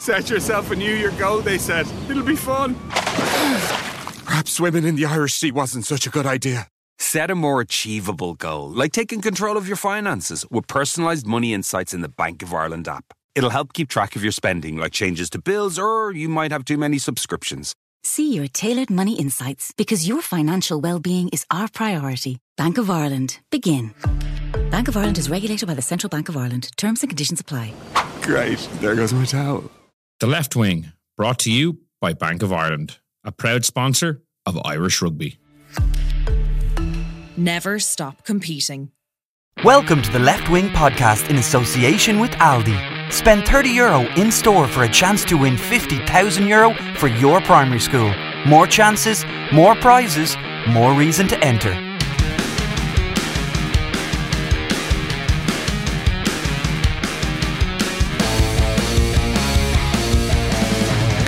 Set yourself a New Year goal, they said. It'll be fun. Perhaps swimming in the Irish Sea wasn't such a good idea. Set a more achievable goal, like taking control of your finances with personalised money insights in the Bank of Ireland app. It'll help keep track of your spending, like changes to bills, or you might have too many subscriptions. See your tailored money insights because your financial well-being is our priority. Bank of Ireland. Begin. Bank of Ireland is regulated by the Central Bank of Ireland. Terms and conditions apply. Great. There goes my towel. The Left Wing, brought to you by Bank of Ireland, a proud sponsor of Irish rugby. Never stop competing. Welcome to the Left Wing podcast in association with Aldi. Spend 30 euro in store for a chance to win 50,000 euro for your primary school. More chances, more prizes, more reason to enter.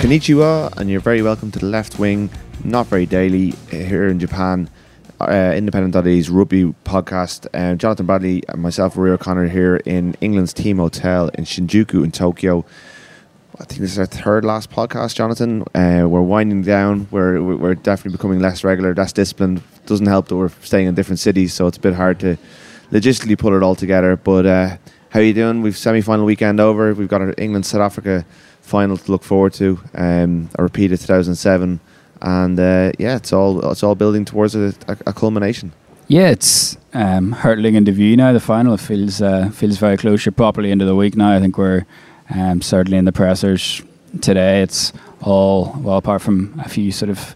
Konnichiwa, and you're very welcome to the left wing, not very daily, here in Japan. Uh, Independent.ie's rugby podcast. Um, Jonathan Bradley and myself, Ruaidhri O'Connor, here in England's team hotel in Shinjuku in Tokyo. I think this is our third last podcast, Jonathan. Uh, we're winding down. We're we're definitely becoming less regular, That's disciplined. Doesn't help that we're staying in different cities, so it's a bit hard to logistically put it all together. But uh, how are you doing? We've semi-final weekend over. We've got our England South Africa final to look forward to. Um, a repeat of 2007, and uh, yeah, it's all it's all building towards a, a, culmination. Yeah, it's um, hurtling into view now. The final feels uh, feels very close. You're properly into the week now. I think we're um, certainly in the pressers today. It's all well, apart from a few sort of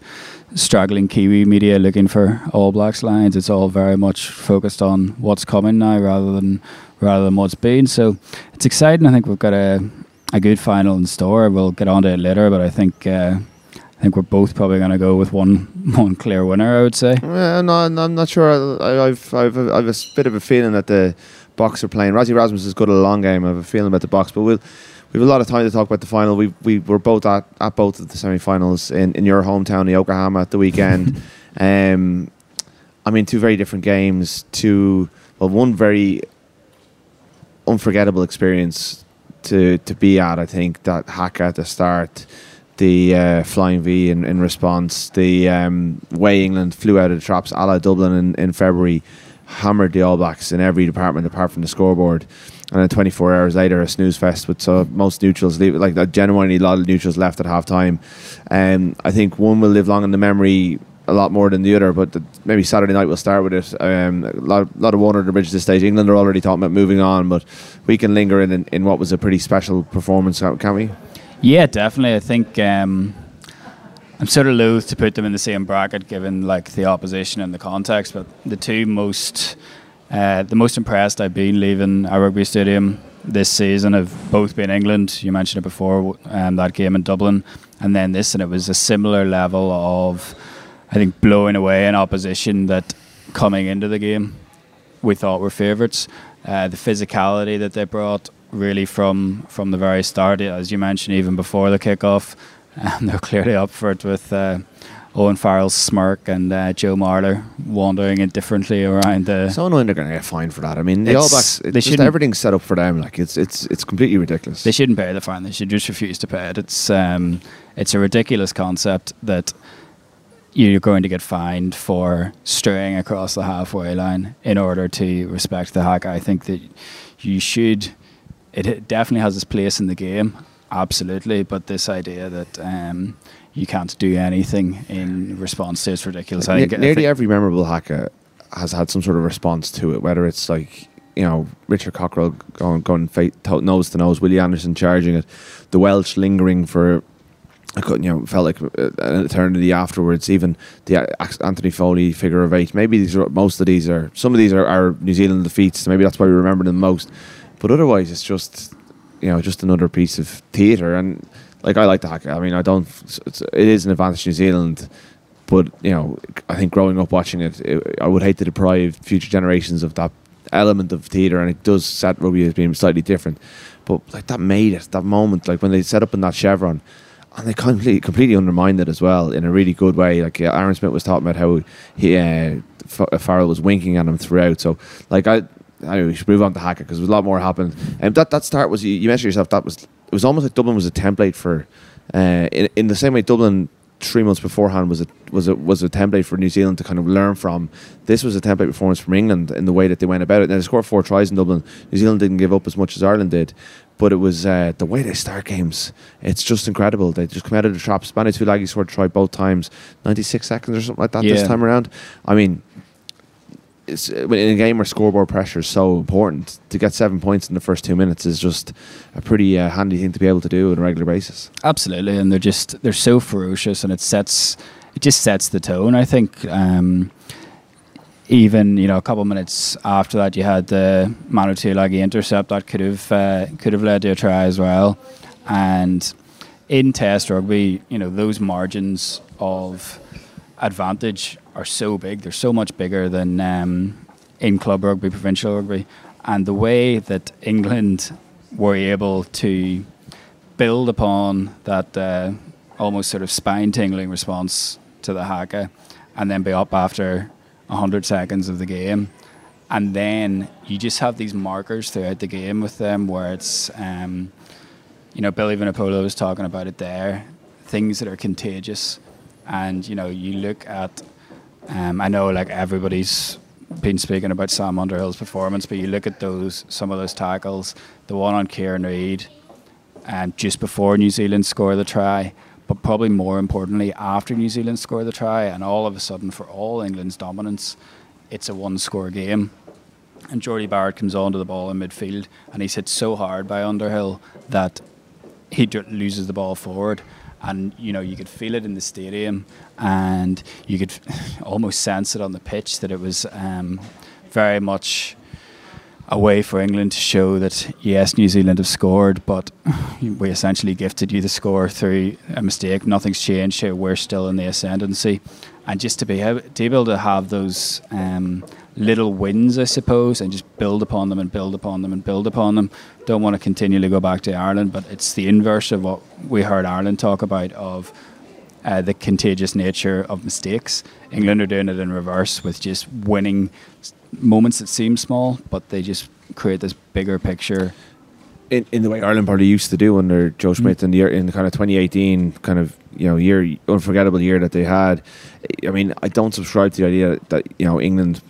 struggling Kiwi media looking for All Blacks lines. It's all very much focused on what's coming now rather than rather than what's been. So it's exciting. I think we've got a a good final in store. We'll get on to it later, but I think uh, I think we're both probably going to go with one one clear winner. I would say. Uh, no, I'm not sure. I, I've, I've I've a bit of a feeling that the Boks are playing. Rassie Erasmus is good at a long game. I have a feeling about the Boks, but we'll. We have a lot of time to talk about the final. We we were both at, at both of the semi-finals in, in your hometown, the Yokohama, at the weekend. um, I mean, two very different games. Two well, one very unforgettable experience to to be at. I think that haka at the start, the uh, flying V in, in response, the um, way England flew out of the traps, a la Dublin in, in February, hammered the All Blacks in every department apart from the scoreboard. And then 24 hours later, a snooze fest with so most neutrals leave, like genuinely a lot of neutrals left at half time. Um, I think one will live long in the memory a lot more than the other. But the, maybe Saturday night we'll start with it. Um, a lot, lot of water under the bridge at this stage. England are already talking about moving on, but we can linger in, in, in what was a pretty special performance, can't we? Yeah, definitely. I think um, I'm sort of loath to put them in the same bracket, given like the opposition and the context. But the two most, uh, the most impressed I've been leaving our rugby stadium this season have both been England. You mentioned it before, um, that game in Dublin, and then this, and it was a similar level of I think blowing away an opposition that coming into the game we thought were favourites. Uh, the physicality that they brought really from from the very start, as you mentioned, even before the kickoff, um, they're clearly up for it with. Uh, Owen Farrell's smirk and uh, Joe Marler wandering indifferently around the. So annoying they're going to get fined for that. I mean, the All Blacks, they just everything's set up for them. Like it's it's it's completely ridiculous. They shouldn't pay the fine. They should just refuse to pay it. It's um, it's a ridiculous concept that you're going to get fined for straying across the halfway line in order to respect the haka. I think that you should. It definitely has its place in the game, absolutely. But this idea that um, you can't do anything in response to it's ridiculous. Ne- nearly every memorable haka has had some sort of response to it, whether it's like you know Richard Cockerill going going nose to nose, Willie Anderson charging it, the Welsh lingering for I couldn't, you know, felt like uh, an eternity afterwards. Even the uh, Anthony Foley figure of eight. Maybe these are most of these are some of these are, are New Zealand defeats. So Maybe that's why we remember them most. But otherwise, it's just you know just another piece of theatre. And like I like the haka. I mean, I don't. It is an advantage New Zealand. But you know, I think growing up watching it, it, I would hate to deprive future generations of that element of theatre, and it does set rugby as being slightly different. But like that made it that moment, like when they set up in that chevron and they completely completely undermined it as well in a really good way. Like uh, Aaron Smith was talking about how he uh, F- Farrell was winking at him throughout. So like I. Anyway, we should move on to Hackett because there's a lot more happened. And um, that that start was you, you mentioned yourself that was it was almost like Dublin was a template for, uh, in, in the same way Dublin three months beforehand was a was a was a template for New Zealand to kind of learn from. This was a template performance from England in the way that they went about it. Now they scored four tries in Dublin. New Zealand didn't give up as much as Ireland did, but it was uh, the way they start games. It's just incredible. They just come out of the traps. Spanish Tuilagi scored a try both times, ninety six seconds or something like that this time around. I mean. It's, in a game where scoreboard pressure is so important, to get seven points in the first two minutes is just a pretty uh, handy thing to be able to do on a regular basis. Absolutely, and they're just they're so ferocious, and it sets it just sets the tone. I think. Um, even you know a couple of minutes after that, you had the Manu Tuilagi intercept that could have uh, could have led to a try as well. And in Test rugby, you know those margins of advantage are so big. They're so much bigger than um, in club rugby, provincial rugby, and the way that England were able to build upon that uh, almost sort of spine tingling response to the haka, and then be up after hundred seconds of the game, and then you just have these markers throughout the game with them where it's. Um, you know, Billy Vunipola was talking about it there. Things that are contagious, and you know, you look at. Um, I know, like everybody's been speaking about Sam Underhill's performance, but you look at those some of those tackles. The one on Kieran Read, and just before New Zealand score the try, but probably more importantly after New Zealand score the try, and all of a sudden for all England's dominance, it's a one-score game. And Jordie Barrett comes onto the ball in midfield, and he's hit so hard by Underhill that he loses the ball forward. And you know you could feel it in the stadium, and you could almost sense it on the pitch that it was um, very much a way for England to show that yes, New Zealand have scored, but we essentially gifted you the score through a mistake. Nothing's changed here. We're still in the ascendancy, and just to be able to, be able to have those um, little wins, I suppose, and just build upon them and build upon them and build upon them. Don't want to continually go back to Ireland, but it's the inverse of what we heard Ireland talk about of uh, the contagious nature of mistakes. England are doing it in reverse with just winning moments that seem small, but they just create this bigger picture. In, in the way Ireland probably used to do under Joe mm. Schmidt in the year in the kind of 2018 kind of you know year unforgettable year that they had. I mean, I don't subscribe to the idea that you know England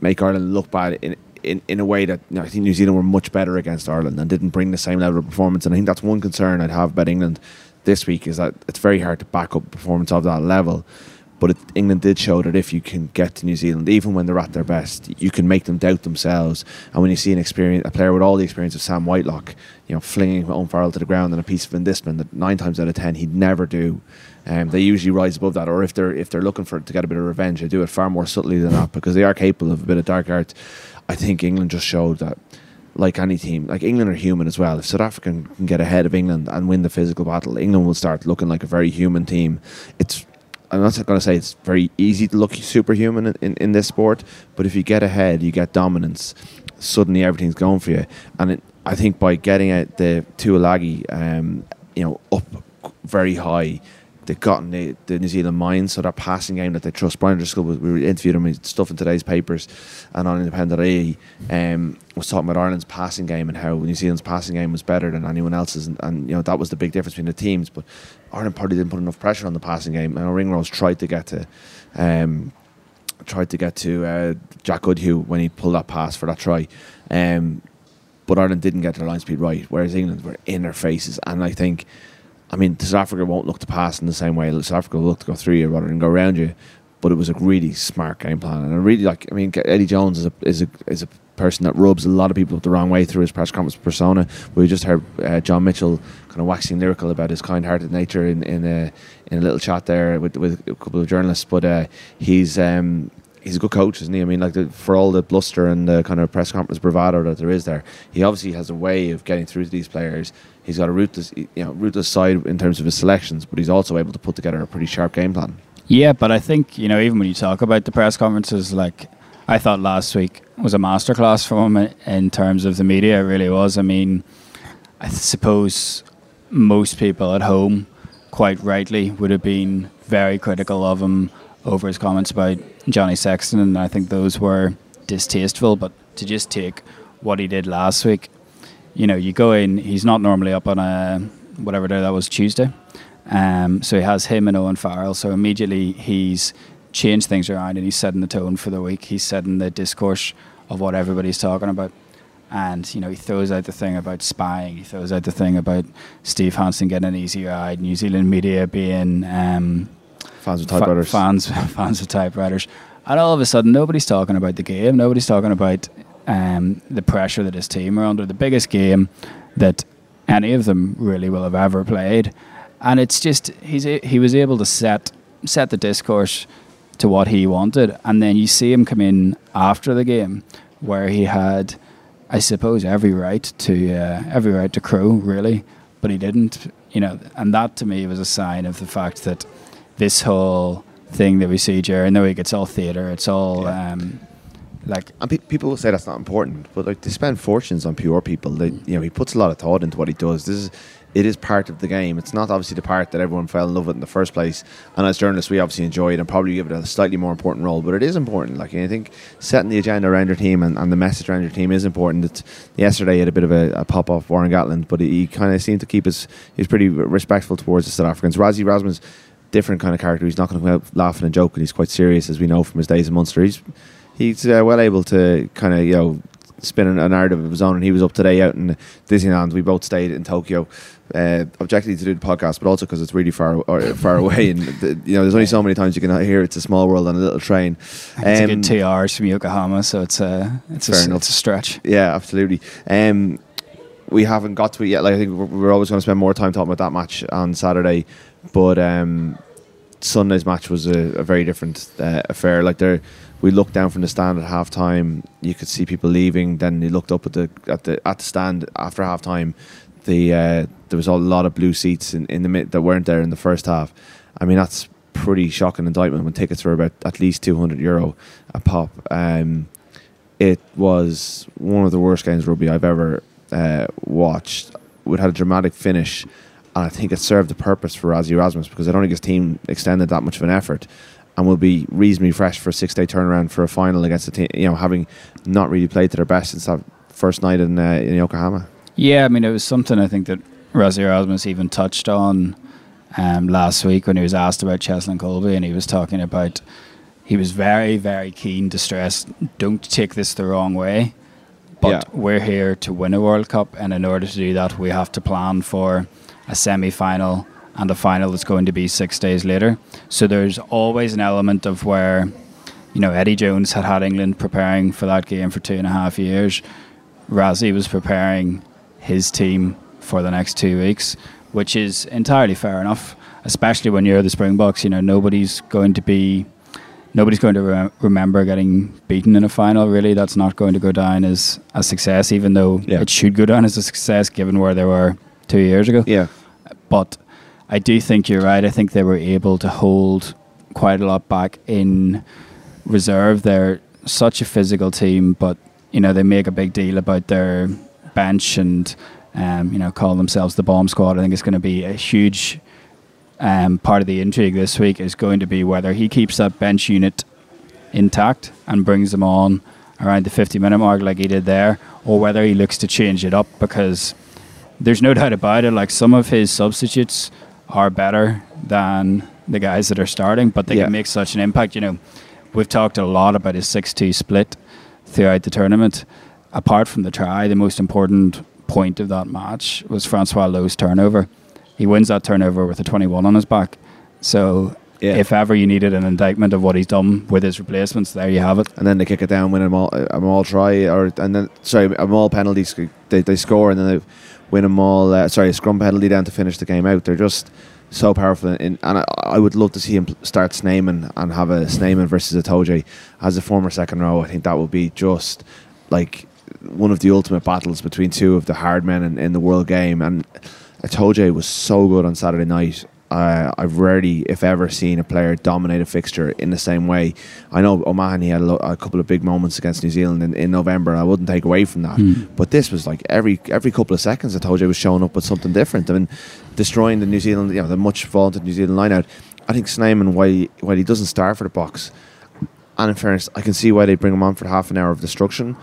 make Ireland look bad in. In, in a way that you know, I think New Zealand were much better against Ireland and didn't bring the same level of performance, and I think that's one concern I'd have about England this week is that it's very hard to back up performance of that level. But it, England did show that if you can get to New Zealand, even when they're at their best, you can make them doubt themselves. And when you see an experience, a player with all the experience of Sam Whitelock, you know, flinging Owen Farrell to the ground and a piece of indiscipline that nine times out of ten he'd never do. Um, they usually rise above that, or if they're if they're looking for to get a bit of revenge, they do it far more subtly than that because they are capable of a bit of dark art. I think England just showed that like any team, like England are human as well. If South Africa can, can get ahead of England and win the physical battle, England will start looking like a very human team. It's I'm not going to say it's very easy to look superhuman in, in, in this sport, but if you get ahead, you get dominance. Suddenly, everything's going for you. And it, I think by getting out the Tuolagi, um, you know, up very high, they've gotten the, the New Zealand mind, so their passing game that they trust. Brian Driscoll, we interviewed him, he's stuff in today's papers and on Independent A, um, was talking about Ireland's passing game and how New Zealand's passing game was better than anyone else's, and, and you know that was the big difference between the teams. But Ireland probably didn't put enough pressure on the passing game. And Ringrose tried to get to. Um, tried to get to uh, Jack Goodhue when he pulled that pass for that try. Um, but Ireland didn't get their line speed right, whereas England were in their faces. And I think, I mean, South Africa won't look to pass in the same way. South Africa will look to go through you rather than go around you. But it was a really smart game plan, and I really like. I mean, Eddie Jones is a is a is a person that rubs a lot of people the wrong way through his press conference persona. We just heard uh, John Mitchell kind of waxing lyrical about his kind-hearted nature in in a in a little chat there with with a couple of journalists. But uh, he's um, he's a good coach, isn't he? I mean, like the, for all the bluster and the kind of press conference bravado that there is there, he obviously has a way of getting through to these players. He's got a ruthless, you know, ruthless side in terms of his selections, but he's also able to put together a pretty sharp game plan. Yeah, but I think you know even when you talk about the press conferences, like I thought last week was a masterclass from him in terms of the media. It really was. I mean, I suppose most people at home, quite rightly, would have been very critical of him over his comments about Johnny Sexton, and I think those were distasteful. But to just take what he did last week, you know, you go in. He's not normally up on a whatever day that was Tuesday. Um, so he has him and Owen Farrell. So immediately he's changed things around and he's setting the tone for the week. He's setting the discourse of what everybody's talking about. And you know he throws out the thing about spying. He throws out the thing about Steve Hansen getting an easy ride. New Zealand media being um, Fans of typewriters. Fa- fans, fans of typewriters, and all of a sudden, nobody's talking about the game. Nobody's talking about um, the pressure that his team are under. The biggest game that any of them really will have ever played, and it's just he's a, he was able to set set the discourse to what he wanted, and then you see him come in after the game where he had, I suppose, every right to uh, every right to crow really, but he didn't. You know, and that to me was a sign of the fact that this whole thing that we see, Jerry, I know he gets all theatre, it's all um, like And pe- people will say that's not important, but like they spend fortunes on pure people. They, you know, he puts a lot of thought into what he does. This is, it is part of the game. It's not obviously the part that everyone fell in love with in the first place. And as journalists, we obviously enjoy it and probably give it a slightly more important role. But it is important. Like I think setting the agenda around your team and, and the message around your team is important. It's, yesterday he had a bit of a, a pop off Warren Gatland, but he, he kind of seemed to keep his. He was pretty respectful towards the South Africans. Rassie Erasmus, different kind of character. He's not going to come out laughing and joking. He's quite serious, as we know from his days in Munster. He's he's uh, well able to kind of you know spin a narrative of his own. And he was up today out in Disneyland. We both stayed in Tokyo, uh, objectively to do the podcast, but also because it's really far or, far away. And the, you know, there's only so many times you can hear it's a small world on a little train. it's a Um, good two hours from Yokohama, so it's a it's a, enough. it's a stretch. Yeah, absolutely. Um, we haven't got to it yet. Like I think we're, we're always going to spend more time talking about that match on Saturday, but um, Sunday's match was a, a very different uh, affair. Like there, we looked down from the stand at half time. You could see people leaving. Then you looked up at the at the at the stand after half time. The uh, there was a lot of blue seats in, in the mid that weren't there in the first half. I mean that's pretty shocking indictment when tickets were about at least two hundred euro a pop. Um, it was one of the worst games rugby I've ever uh, watched. It had a dramatic finish, and I think it served the purpose for Rassie Erasmus because I don't think his team extended that much of an effort, and will be reasonably fresh for a six-day turnaround for a final against a team. You know, having not really played to their best since that first night in uh, in Yokohama. Yeah, I mean, it was something I think that Rassie Erasmus even touched on um, last week when he was asked about Cheslin Kolbe, and he was talking about he was very, very keen to stress don't take this the wrong way, but Yeah. we're here to win a World Cup, and in order to do that, we have to plan for a semi final and a final that's going to be six days later. So there's always an element of where, you know, Eddie Jones had had England preparing for that game for two and a half years. Rassie was preparing his team for the next two weeks, which is entirely fair enough. Especially when you're the Springboks, you know nobody's going to be, nobody's going to re- remember getting beaten in a final. Really, that's not going to go down as a success, even though Yeah. it should go down as a success given where they were two years ago. Yeah, But I do think you're right. I think they were able to hold quite a lot back in reserve. They're such a physical team, but you know they make a big deal about their bench and um, you know call themselves the bomb squad. I think it's going to be a huge um, part of the intrigue this week is going to be whether he keeps that bench unit intact and brings them on around the 50 minute mark like he did there, or whether he looks to change it up because there's no doubt about it. Like some of his substitutes are better than the guys that are starting, but they Yeah. can make such an impact. You know, we've talked a lot about his 6 2 split throughout the tournament. Apart from the try, the most important point of that match was Francois Louw's turnover. He wins that turnover with a 21 on his back. So, Yeah. if ever you needed an indictment of what he's done with his replacements, there you have it. and then they kick it down, win a maul, a maul try, or and then sorry, a maul penalty. They they score and then they win a maul. Uh, sorry, a scrum penalty down to finish the game out. They're just so powerful, in, and I, I would love to see him start Snyman and have a Snyman versus Itoje as a former second row. I think that would be just like one of the ultimate battles between two of the hard men in, in the world game. And Itoje was so good on Saturday night. Uh, I've rarely, if ever, seen a player dominate a fixture in the same way. I know O'Mahony had a, lo- a couple of big moments against New Zealand in, in November. I wouldn't take away from that. But this was like every every couple of seconds, I told you, was showing up with something different. I mean, destroying the New Zealand, you know, the much vaunted New Zealand line out. I think Snyman, while he, while he doesn't start for the Boks, and in fairness, I can see why they bring him on for half an hour of destruction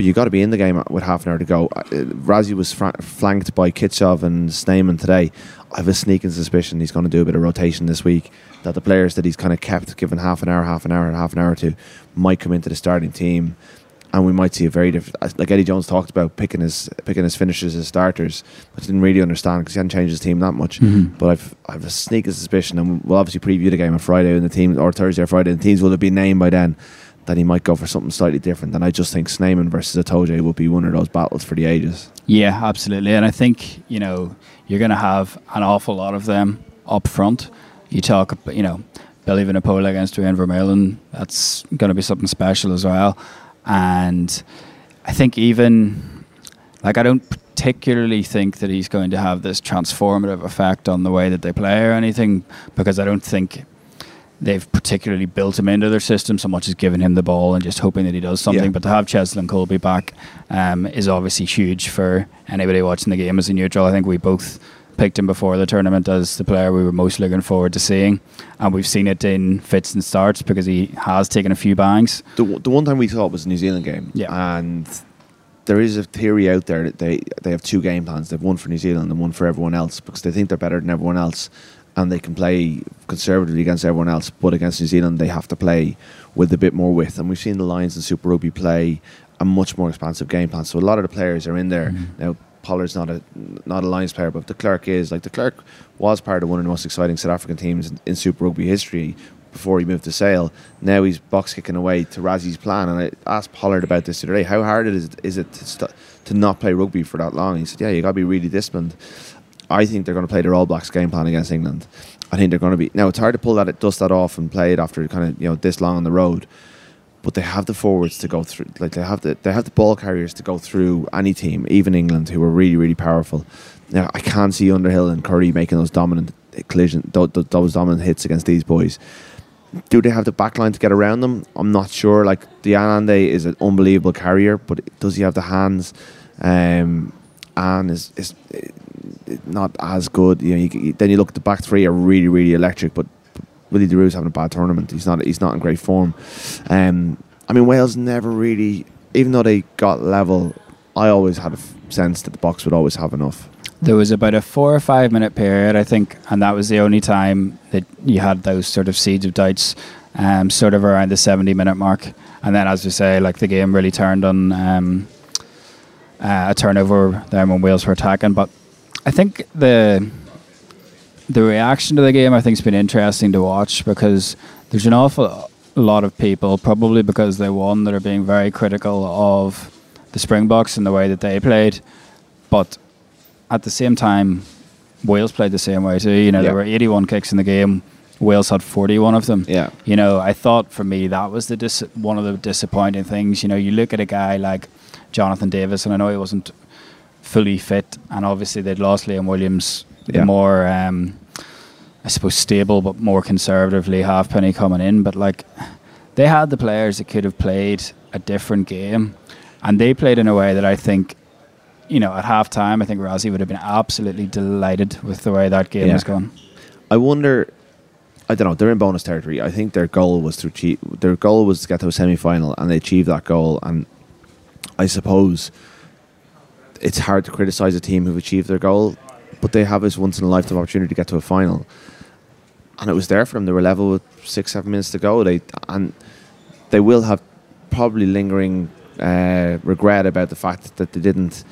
but you got to be in the game with half an hour to go. Uh, Rassie was fra- flanked by Kitshoff and Snyman today. I have a sneaking suspicion he's going to do a bit of rotation this week. That the players that he's kind of kept, given half an hour, half an hour, and half an hour to, might come into the starting team and we might see a very different. Like Eddie Jones talked about picking his picking his finishers as starters, but didn't really understand because he hadn't changed his team that much. Mhm. But I've I've a sneaking suspicion, and we'll obviously preview the game on Friday and the team or Thursday or Friday. And the teams will have been named by then. That he might go for something slightly different, and I just think Snyman versus Itoje will be one of those battles for the ages. Yeah, absolutely. And I think, you know, you're going to have an awful lot of them up front. You talk, you know, Billy Vunipola against Duane Vermeulen, that's going to be something special as well. And I think even, like, I don't particularly think that he's going to have this transformative effect on the way that they play or anything, because I don't think they've particularly built him into their system so much as giving him the ball and just hoping that he does something. Yeah. But to have Cheslin Kolbe back um, is obviously huge for anybody watching the game as a neutral. I think we both picked him before the tournament as the player we were most looking forward to seeing, and we've seen it in fits and starts because he has taken a few bangs. The, the one time we saw it was the New Zealand game. Yeah. And there is a theory out there that they, they have two game plans. They have one for New Zealand and one for everyone else because they think they're better than everyone else and they can play conservatively against everyone else. But against New Zealand, they have to play with a bit more width. And we've seen the Lions and Super Rugby play a much more expansive game plan. So a lot of the players are in there. Mm-hmm. Now, Pollard's not a not a Lions player, but de Klerk is. Like de Klerk was part of one of the most exciting South African teams in, in Super Rugby history before he moved to Sale. Now he's box kicking away to Rassie's plan. And I asked Pollard about this today. How hard it is is it to, st- to not play rugby for that long? He said, "Yeah, you got to be really disciplined." I think they're going to play their All Blacks game plan against England. I think they're going to be now. It's hard to pull that dust that off and play it after kind of you know this long on the road but they have the forwards to go through. Like they have the they have the ball carriers to go through any team, even England, who are really really powerful. Now I can't see Underhill and Curry making those dominant collision, tho- tho- those dominant hits against these boys. Do they have the backline to get around them? I'm not sure. Like de Allende is an unbelievable carrier, but does he have the hands? Um, and is is not as good. You know, you, you- then you look at the back three are really really electric, but Willie le Roux's having a bad tournament. He's not. He's not in great form. Um, I mean, Wales never really, even though they got level, I always had a f- sense that the Boks would always have enough. There was about a four or five minute period, I think, and that was the only time that you had those sort of seeds of doubts, um, sort of around the 70 minute mark. And then, as you say, like the game really turned on um, uh, a turnover there when Wales were attacking. But I think the the reaction to the game, I think, has been interesting to watch because there's an awful lot of people, probably because they won, that are being very critical of the Springboks and the way that they played. But at the same time, Wales played the same way too. You know, Yeah. there were 81 kicks in the game. Wales had 41 of them. Yeah. You know, I thought for me that was the dis- one of the disappointing things. You know, you look at a guy like Jonathan Davies, and I know he wasn't fully fit, and obviously they'd lost Liam Williams, Yeah. more, um, I suppose, stable but more conservatively Halfpenny coming in. But like, they had the players that could have played a different game, and they played in a way that I think. You know, at half time, I think Rassie would have been absolutely delighted with the way that game Yeah. was going. I wonder. I don't know. They're in bonus territory. I think their goal was to achieve. Their goal was to get to a semi-final, and they achieved that goal. And I suppose it's hard to criticize a team who've achieved their goal, but they have this once in a lifetime opportunity to get to a final, and it was there for them. They were level with six, seven minutes to go. They and they will have probably lingering uh, regret about the fact that they didn't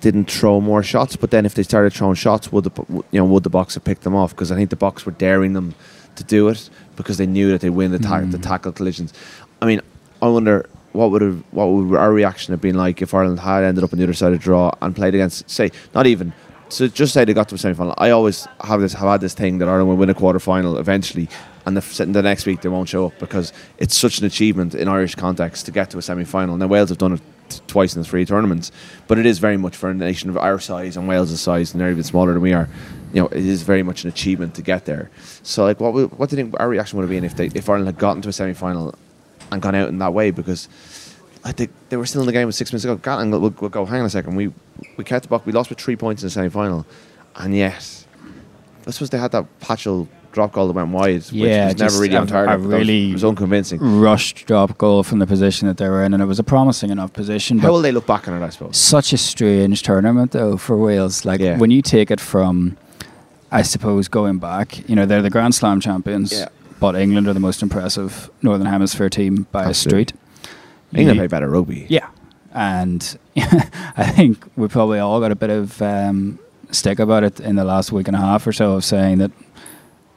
didn't throw more shots. But then if they started throwing shots, would the you know would the Boks have picked them off? Because I think the Boks were daring them to do it because they knew that they win the ta- the tackle collisions. I mean, I wonder what would have what would our reaction have been like if Ireland had ended up on the other side of the draw and played against say not even. So just say they got to a semi final. I always have this have had this thing that Ireland will win a quarter final eventually, and the, the next week they won't show up because it's such an achievement in Irish context to get to a semi final. Now Wales have done it twice in the three tournaments, but it is very much for a nation of our size and Wales' size, and they're even smaller than we are. You know, it is very much an achievement to get there. So, like, what what do you think our reaction would have been if they if Ireland had gotten to a semi final and gone out in that way? Because I think they were still in the game with six minutes ago. go. Gatland will, will go. Hang on a second. We we kept the buck. We lost with three points in the semi final, and yet I suppose they had that patch of drop goal that went wide, which Yeah, was never really on a- target. a but was- really it was unconvincing. Rushed drop goal from the position that they were in, and it was a promising enough position. How will they look back on it? I suppose. such a strange tournament though for Wales. Like Yeah. when you take it from, I suppose going back, you know they're the Grand Slam champions, Yeah. But England are the most impressive Northern Hemisphere team by a street. England You- play better rugby. Yeah, and I think we probably all got a bit of um, stick about it in the last week and a half or so of saying that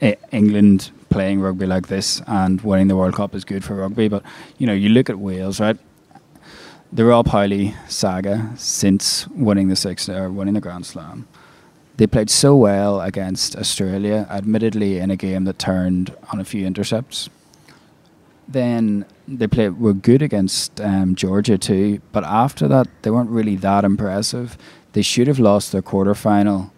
E- England playing rugby like this and winning the World Cup is good for rugby. But you know, you look at Wales, right? The Rob Howley saga since winning the six or winning the Grand Slam. They played so well against Australia, admittedly in a game that turned on a few intercepts. Then they played were good against um, Georgia too, but after that they weren't really that impressive. They should have lost their quarter final.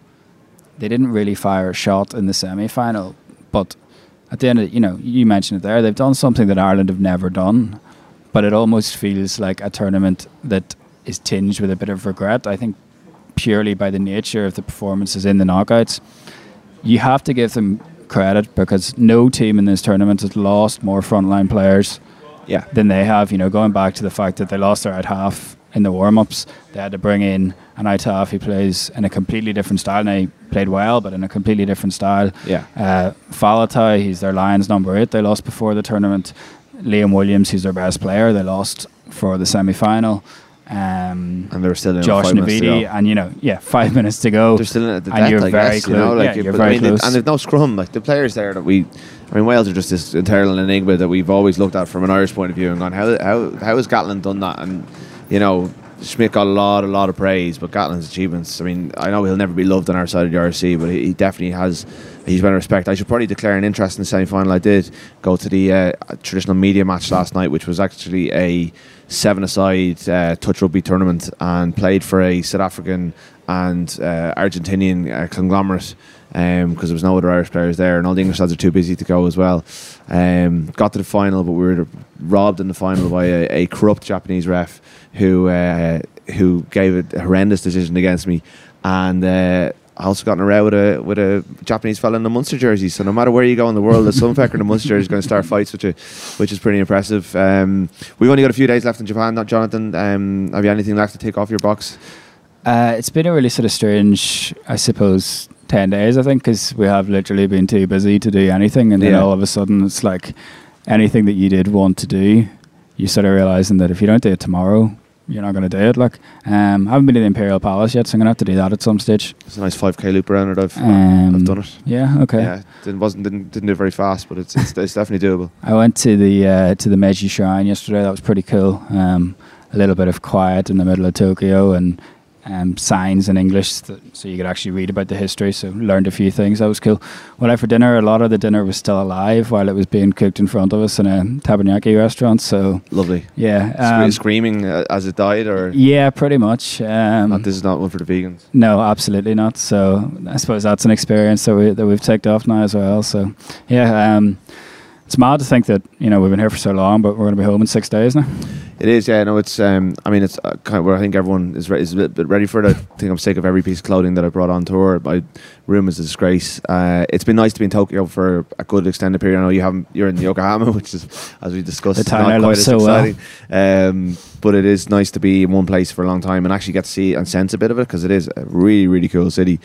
They didn't really fire a shot in the semi final, but at the end of you know you mentioned it there. They've done something that Ireland have never done, but it almost feels like a tournament that is tinged with a bit of regret. I think purely by the nature of the performances in the knockouts. You have to give them credit because no team in this tournament has lost more frontline players Yeah. than they have. You know, going back to the fact that they lost their out half in the warm ups, they had to bring in an out half who plays in a completely different style. Now, he played well, but in a completely different style. Yeah. Uh, Faletau, he's their Lions number eight. They lost before the tournament. Liam Williams, who's their best player, they lost for the semi final. Um, And they were still in Josh five minutes to Navidi, and you know, yeah, five minutes to go. They're still in at the and death, you're I very guess, you know, like Yeah, you- you're very I mean, they- and there's no scrum. Like the players there that we, I mean, Wales are just this internal enigma that we've always looked at from an Irish point of view and gone, how how how has Gatland done that? And you know, Schmidt got a lot a lot of praise, but Gatland's achievements. I mean, I know he'll never be loved on our side of the RC, but he, he definitely has. He's been respect. I should probably declare an interest in the semi final. I did go to the uh, traditional media match last night, which was actually a seven-a-side uh, touch rugby tournament, and played for a South African and uh, Argentinian uh, conglomerate because there was no other Irish players there, and all the English lads are too busy to go as well. Um, got to the final, but we were robbed in the final by a, a corrupt Japanese ref who uh, who gave a horrendous decision against me, and. I also got in a row with a with a Japanese fella in the Munster jersey. So no matter where you go in the world, the some fecker in the Munster jersey is going to start fights with you, which is pretty impressive. Um, we've only got a few days left in Japan. Not Jonathan. Um, have you anything left to take off your box? Uh, it's been a really sort of strange, I suppose, 10 days, I think, because we have literally been too busy to do anything. And then Yeah. all of a sudden, it's like anything that you did want to do, you sort of realizing that if you don't do it tomorrow, you're not going to do it. Like, um, I haven't been to the Imperial Palace yet, so I'm going to have to do that at some stage. It's a nice 5k loop around it. I've Um, I've done it. Yeah, okay. Yeah, didn't wasn't didn't, didn't do it very fast, but it's it's, it's definitely doable. I went to the uh, to the Meiji Shrine yesterday. That was pretty cool. Um, a little bit of quiet in the middle of Tokyo and um, signs in English, so you could actually read about the history. So learned a few things. That was cool. Went out for dinner. A lot of the dinner was still alive while it was being cooked in front of us in a tabernacle restaurant. So Lovely. yeah, Scre- um, screaming uh, as it died, or yeah, pretty much. Um, not, this is not one for the vegans. no, absolutely not. So I suppose that's an experience that we that we've ticked off now as well. So yeah, um, it's mad to think that you know we've been here for so long, but we're going to be home in six days now. It is, yeah. No, it's. Um, I mean, it's uh, kind of where I think everyone is, re- is a bit ready for it. I think I'm sick of every piece of clothing that I brought on tour. My room is a disgrace. Uh, it's been nice to be in Tokyo for a good extended period. I know you haven't. You're in Yokohama, which is, as we discussed, The town not I quite as so well. exciting. Um, but it is nice to be in one place for a long time and actually get to see and sense a bit of it because it is a really, really cool city.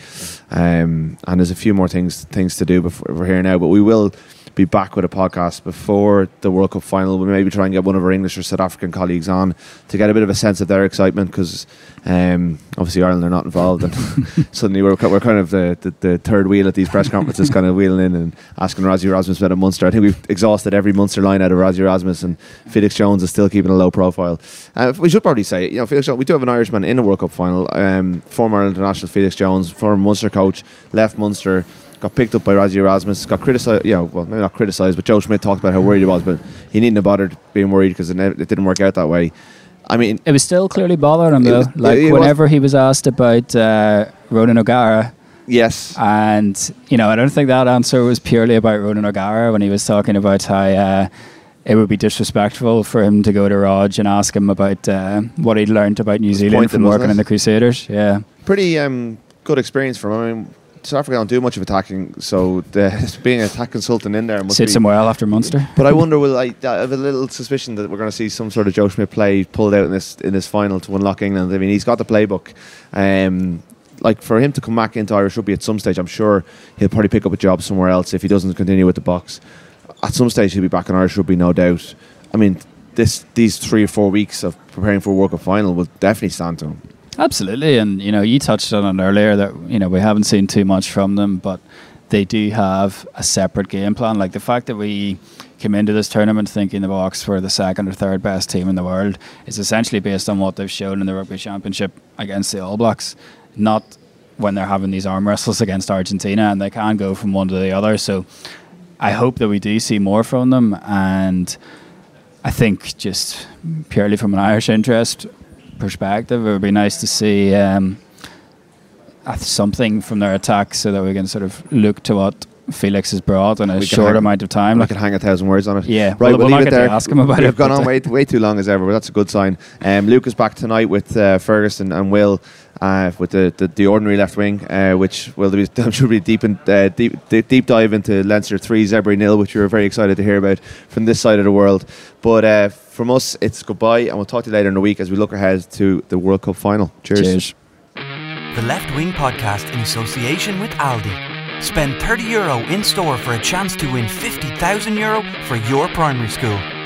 Um, and there's a few more things things to do before we're here now, but we will be back with a podcast before the World Cup final. We'll maybe try and get one of our English or South African colleagues on to get a bit of a sense of their excitement because um, obviously Ireland are not involved, and suddenly we're, we're kind of the, the, the third wheel at these press conferences, kind of wheeling in and asking Rassie Erasmus about a Munster. I think we've exhausted every Munster line out of Rassie Erasmus, and Felix Jones is still keeping a low profile. Uh, we should probably say, you know, Felix Jones, we do have an Irishman in the World Cup final, um, former international Felix Jones, former Munster coach, left Munster got picked up by Rassie Erasmus, got criticised, you know, well, maybe not criticised, but Joe Schmidt talked about how worried he was, but he needn't have bothered being worried because it, it didn't work out that way. I mean, It was still clearly bothering him though. was- like it was- whenever he was asked about uh, Ronan O'Gara, yes, and you know, I don't think that answer was purely about Ronan O'Gara when he was talking about how uh, it would be disrespectful for him to go to Raj and ask him about uh, what he'd learned about New Zealand pointed, from working in the Crusaders. Yeah, pretty um, good experience for him. I mean, South Africa don't do much of attacking, so the, being an attack consultant in there must Sits him well after Munster. But I wonder, will I, I have a little suspicion that we're going to see some sort of Joe Schmidt play pulled out in this in this final to unlock England. I mean, he's got the playbook. Um, like for him to come back into Irish rugby at some stage, I'm sure he'll probably pick up a job somewhere else if he doesn't continue with the Boks. At some stage, he'll be back in Irish rugby, no doubt. I mean, this these three or four weeks of preparing for a World Cup final will definitely stand to him. Absolutely, and you know, you touched on it earlier that you know we haven't seen too much from them, but they do have a separate game plan. Like the fact that we came into this tournament thinking the Boks were the second or third best team in the world is essentially based on what they've shown in the Rugby Championship against the All Blacks, not when they're having these arm wrestles against Argentina, and they can go from one to the other. So, I hope that we do see more from them, and I think just purely from an Irish interest perspective, it would be nice to see um, something from their attack so that we can sort of look to what Felix has brought in a short hang- amount of time. I Like, could hang a thousand words on it. Yeah, right. well, we'll we'll leave it there. ask him about We've it, gone on way way too long as ever, but that's a good sign. Um, Luke is back tonight with uh, Ferguson and Will. Uh, with the, the, the ordinary left wing, uh, which will be I'm sure be deep, in, uh, deep deep deep dive into Leinster three Zebre nil, which we were very excited to hear about from this side of the world. But uh, from us, it's goodbye, and we'll talk to you later in the week as we look ahead to the World Cup final. Cheers. cheers. The Left Wing Podcast in association with Aldi. Spend 30 euro in store for a chance to win 50,000 euro for your primary school.